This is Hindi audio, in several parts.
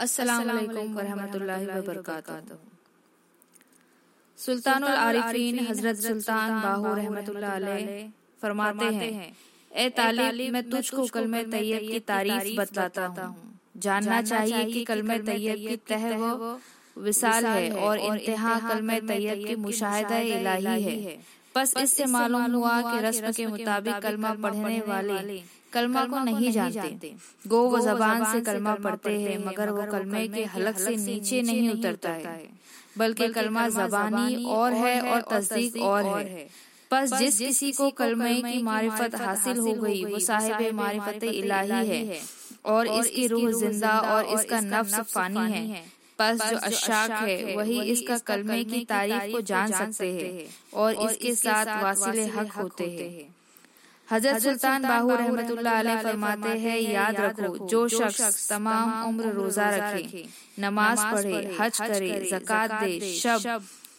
अस्सलाम वरहमतुल्लाहि वबरकातुहू। सुल्तानुल आरिफीन हज़रत सुल्तान बाहू रहमतुल्लाह अलैह फरमाते हैं ए तालिब मैं तुझको कलमे तैयब की तारीफ़ बतलाता हूँ। जानना चाहिए कि कलमे तैयब की तह वो विसाल है और इंतहा कलमे तैयब की मुशाहिदा इलाही है। बस इससे मालूम हुआ कि रस्म के मुताबिक कलमा पढ़ने वाले कलमा को नहीं जानते। गो वो जबान से कलमा पढ़ते हैं मगर वो कलमे के हलक से नीचे नहीं उतरता है। बल्कि कलमा जबानी और है और तस्दीक और है। बस जिस किसी को कलमे की मारिफत हासिल हो गई वो साहिब मारिफत इलाही है। और इसकी रूह ज़िंदा और इसका नफ्स फानी है। बस जो अशाक है वही इसका कलमे की तारीफ़ को जान सकते हैं। और इसके साथ वासिल हक होते हैं हज़रत सुल्तान बाहू रहमतुल्लाह फरमाते हैं याद रखो जो शख्स तमाम उम्र रोजा रखे नमाज़ पढ़े हज करे जक़ात दे शब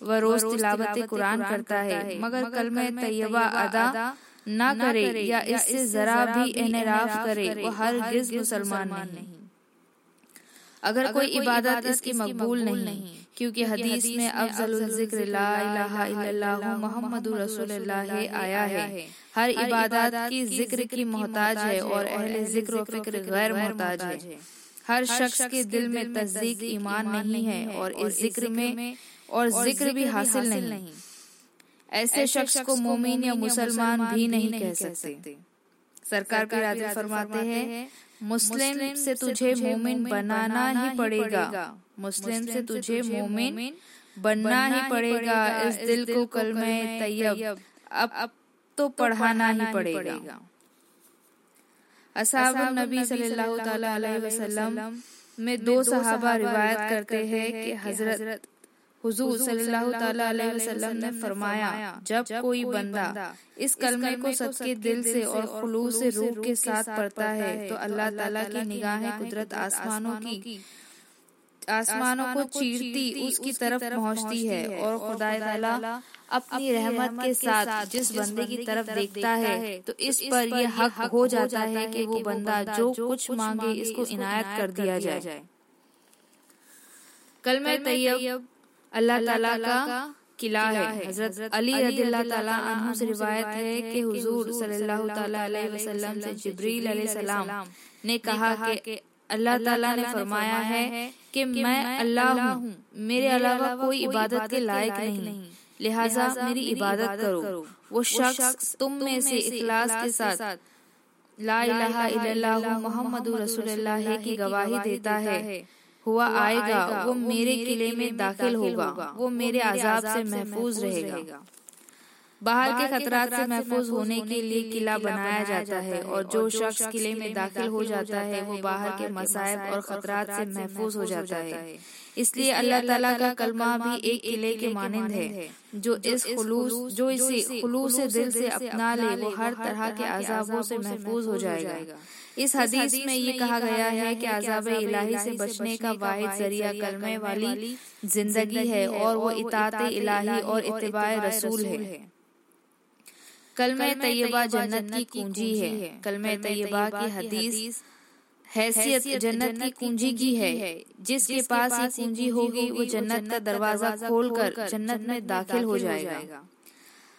व रोज तिलावत कुरान करता है। मगर कल में तैयबा अदा न करे या इससे जरा भी इनराफ करे वो हर गिज मुसलमान नहीं। अगर कोई इबादत इसकी मकबूल नहीं क्योंकि हदीस में अफजल ज़िक्र रसूलुल्लाह आया है। हर इबादत की ज़िक्र की मोहताज है और अहले ज़िक्र व फ़िक्र गैर मोहताज है। हर शख्स के दिल में तस्दीक ईमान नहीं है और इस ज़िक्र में और ज़िक्र भी हासिल नहीं। ऐसे शख्स को मोमिन या मुसलमान भी नहीं कह सकते। सरकार के राजा फरमाते हैं मुस्लिम से तुझे मोमिन बनाना ही पड़ेगा। मुस्लिम से तुझे मोमिन बनना ही पड़ेगा। इस दिल को कल में तैयब। अब अब तो पढ़ाना ही पड़ेगा। असाब नबी सल्लल्लाहु अलैहि वसल्लम में दो सहाबा रिवायत करते हैं कि हज़रत हुजूर सल्लल्लाहु अलैहि वसल्लम ने फरमाया जब कोई बंदा इस कलमे को सबके दिल से और खुलूस से रूह के साथ पढ़ता है तो अल्लाह ताला की निगाहें कुदरत आसमानों की आसमानों को चीरती उसकी तरफ़ पहुँचती है और खुदा ताला अपनी रहमत के साथ जिस बंदे की तरफ़ देखता है तो इस पर यह हक हो जाता है कि वो बंदा जो कुछ मांगे इसको इनायत कर दिया जाए। कल में तैयब अल्लाह ताला का किला है। हज़रत अली अन्हु से रिवायत है कि हुजूर सल्लल्लाहु ताला अलैहि वसल्लम से जिब्रील अलैहिस्सलाम ने कहा कि अल्लाह ताला ने फरमाया है कि मैं अल्लाह हूँ। मेरे अलावा कोई इबादत के लायक नहीं। लिहाजा मेरी इबादत करो। वो शख्स तुम में से इखलास के साथ ला इलाहा इल्लल्लाह मुहम्मदुर रसूलुल्लाह की गवाही देता है। हुआ आएगा वो मेरे किले में दाखिल होगा वो मेरे आजाब से महफूज रहेगा। बाहर के खतरात से महफूज होने के लिए किला बनाया जाता है और जो शख्स किले में दाखिल हो जाता है वो बाहर के मसायब और खतरात से महफूज हो जाता है। इसलिए अल्लाह ताला का कलमा भी एक किले के मानंद है जो इस खुलूस जो इसे खुलूस दिल से अपना ले वो हर तरह के अजाबों से महफूज हो जाएगा इस हदीस में ये कहा गया है कि अजाब इलाही से बचने का वाहिद ज़रिया कलमे वाली ज़िंदगी है और वो इतात इलाही और इतबा रसूल है। कलमे तैयबा जन्नत की कुंजी है। कलमे तैयबा की हदीस हैसियत जन्नत की कुंजी की है। जिसके पास ये कुंजी होगी वो जन्नत का दरवाज़ा खोलकर जन्नत में दाखिल हो जाएगा।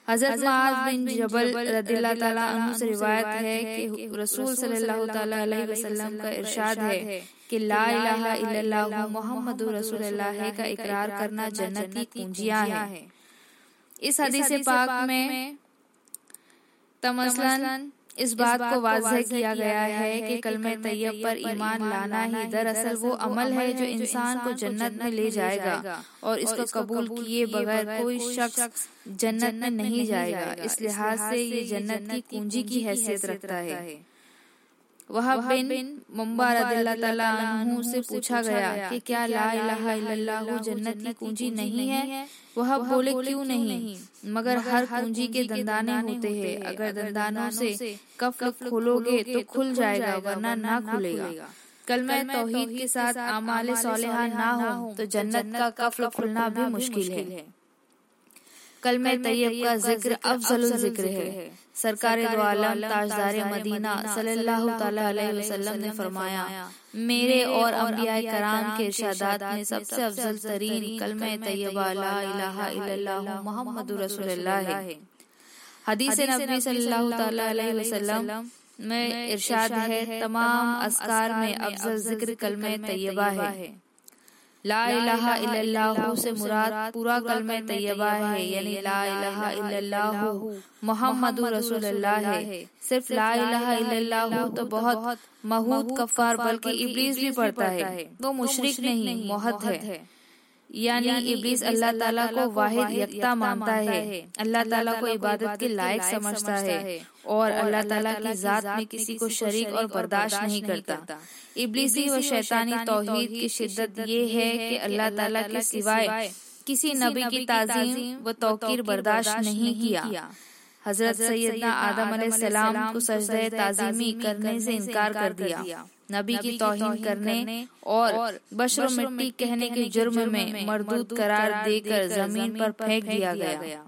हज़रत माज बिन जबल रदिल्लाह ताला से रिवायत है कि रसूल सल्लल्लाहु ताला अलैहि वसल्लम का इरशाद है कि ला इलाहा इल्लल्लाह मुहम्मदुर रसूलुल्लाह का इकरार करना जन्नत की कुंजियाँ है। इस हदीस पाक में तमसलन इस बात को वाजह किया गया है कि कलमे तैयब पर ईमान लाना ही दरअसल वो अमल है जो इंसान को जन्नत में ले जाएगा और इसको कबूल किए बगैर कोई शख्स जन्नत में नहीं जाएगा। इस लिहाज से ये जन्नत की कुंजी की हैसियत रखता है। वह बिन मुम्बा रदिल्लाहु से पूछा गया कि क्या ला इलाहा इल्लल्लाह जन्नत की कुंजी नहीं है। वह बोले क्यों नहीं? मगर हर कुंजी के दंदाने होते हैं। अगर दंदानों से कफ खोलोगे तो खुल जाएगा वरना ना खुलेगा। कल मैं तोहीद के साथ आमाल सोलेहा ना हो तो जन्नत का कफल खुलना भी मुश्किल है। कल में तैयब का ज़िक्र अफजल ज़िक्र है सरकार दो आलम ताजदार मदीना सल्लल्लाहु अलैहि वसल्लम ने फरमाया मेरे और अम्बिया कराम के इरशादात में सबसे अफजल तरीन कलम तैयबा ला इलाहा इल्लल्लाह मुहम्मद रसूलुल्लाह है। हदीस नबी सल्लल्लाहु अलैहि वसल्लम में इरशाद है तमाम अस्कार में अफजल ज़िक्र कलम तैयबा है। ला इलाहा इल्लल्लाहु से मुराद पूरा कलमे तैयबा है यानी ला इलाहा इल्लल्लाहु मोहम्मद रसूलुल्लाह है। सिर्फ़ ला इलाहा इल्लल्लाहु तो बहुत महूद कफार बल्कि इब्लीस भी पढ़ता है। वो मुशरिक नहीं मोहत है। यानी इब्लीस अल्लाह ताला को वाहिद यकता मानता है। अल्लाह ताला को इबादत के लायक समझता है। और अल्लाह ताला की जात में किसी को शरीक और बर्दाश्त नहीं करता। इब्लीसी व शैतानी तौहीद की शिद्दत ये है कि अल्लाह ताला के सिवाय किसी नबी की ताजीम व तोकीर बर्दाश्त नहीं किया। हज़रत सैयदना आदम सलाम को सजदे ताजीमी करने से इनकार कर दिया। नबी की तोहिन करने और बशर मिट्टी कहने के जुर्म में मरदूद करार देकर ज़मीन पर फेंक दिया गया।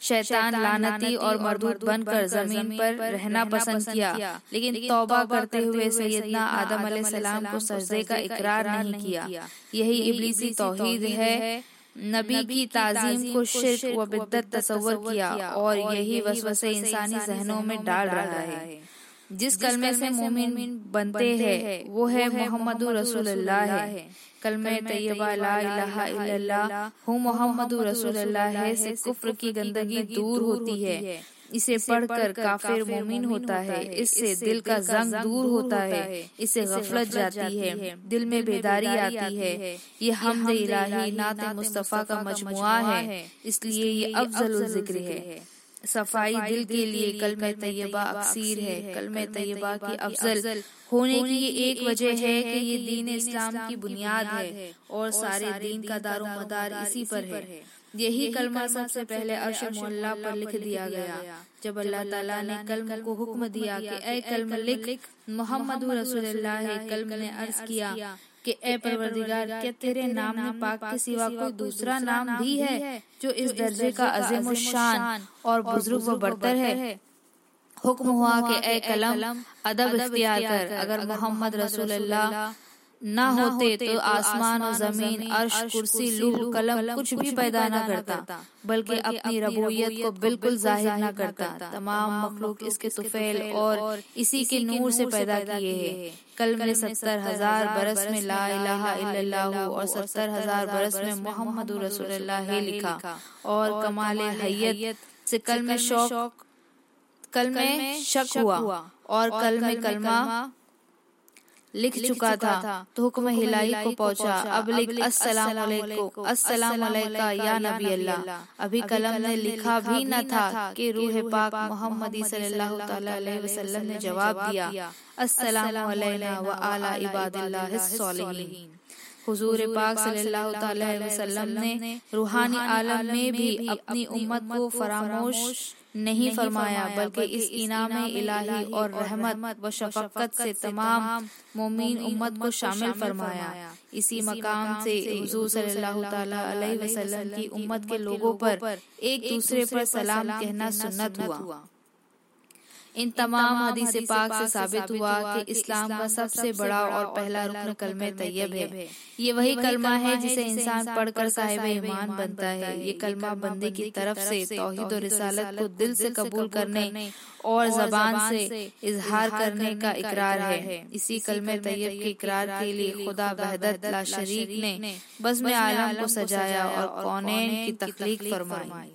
शैतान लानती और मरदूत बनकर ज़मीन पर रहना पसंद किया। लेकिन तौबा करते हुए सैयदना आदम सलाम को सजदे का इकरार नहीं किया। यही इबलीसी तौहीद है। नबी की ताजीम को शिरक व बिद्दत तस्वर किया और यही वसवसे इंसानी जहनों में डाल रहा है। जिस कलमे से मोमिन बनते हैं वो है मोहम्मद रसूलुल्लाह है। कलमे तैयबा ला इलाहा इल्लल्लाह हूँ मोहम्मद रसूलुल्लाह से कुफ्र की गंदगी दूर होती है। इसे पढ़कर काफिर मोमिन होता है। इससे दिल का जंग दूर होता है। इसे गफलत जाती है। दिल में बेदारी आती है। ये हमद इलाही नात मुस्तफ़ा का मजमुआ है। इसलिए ये अफजल ज़िक्र है। सफ़ाई दिल के लिए कल में तैयबा अक्सीर है। कल में तैयबा की अफजल होने की ये एक वजह है कि ये दीन इस्लाम की बुनियाद है और सारे दीन का दारो मदार इसी पर है। यही कलमा सबसे पहले अर्श मोहल्ला पर लिख दिया गया। जब अल्लाह ताला ने कलम को हुक्म दिया कि ए कलम लिख मोहम्मद रसूलुल्लाह कलम ने अर्ज़ किया। कि ए परवरदिगार क्या तेरे नाम में पाक के सिवा कोई दूसरा नाम भी है जो इस दर्जे का अजीम शान और बुज़ुर्ग व बढ़तर है। हुक्म हुआ कि ए कलम अदब इख्तियार कर। अगर मोहम्मद रसूलुल्लाह न होते तो, तो आसमान और ज़मीन अर्श कुर्सी लूह कलम कुछ भी पैदा न करता बल्कि अपनी रबूयत को बिल्कुल ज़ाहिर न करता तमाम मखलूक इसके तुफेल और इसी के नूर से पैदा किए हैं। कल में सत्तर हज़ार बरस में ला इलाहा इल्लल्लाह और सत्तर हज़ार बरस में मोहम्मद रसूलुल्लाह लिखा। और कमाल हैयत से कल में शौक कल में शक हुआ और कल में कलमा लिख चुका था तो हुक्म हिलाई को पहुँचा। अब लिख अस्सलाम अस्सलाम या नबी अल्लाह। अभी कलम ने लिखा भी न था कि रूह पाक मोहम्मद सल्लल्लाहु अलैहि वसल्लम ने जवाब दिया। अस्सलाम व आला इबादिल्लाह सॉलिहीन। हुजूर पाक सल्लल्लाहु अलैहि वसल्लम ने रूहानी आलम में भी अपनी उम्मत को फरामोश नहीं फरमाया बल्कि इस इनाम इलाही और रहमत व शफकत से तमाम मोमिन उम्मत को शामिल फरमाया। इसी मकाम से हुजूर सल्लल्लाहु अलैहि वसल्लम की उम्मत के लोगों पर एक दूसरे पर सलाम कहना सुन्नत हुआ। इन तमाम हदीस पाक से साबित हुआ कि इस्लाम का सबसे बड़ा और पहला रुकन कलम तैयब है। ये वही कलमा है जिसे इंसान पढ़कर साहिब ईमान बनता है। ये कलमा बंदे की तरफ़ से तोहिद और रिसालत को दिल से कबूल करने और जबान से इजहार करने का इकरार है। इसी कलम तैयब के इकरार के लिए खुदा बहदत ला शरीक ने बस में आलम को सजाया और कौनैन की तखलीक फरमाई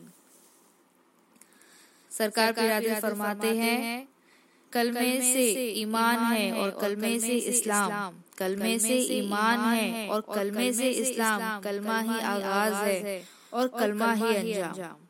सरकार के इरादे फरमाते हैं कलमे से ईमान है और कलमे से इस्लाम। कलमे से ईमान है और कलमे से इस्लाम। कलमा ही आगाज़ है और कलमा ही अंजाम।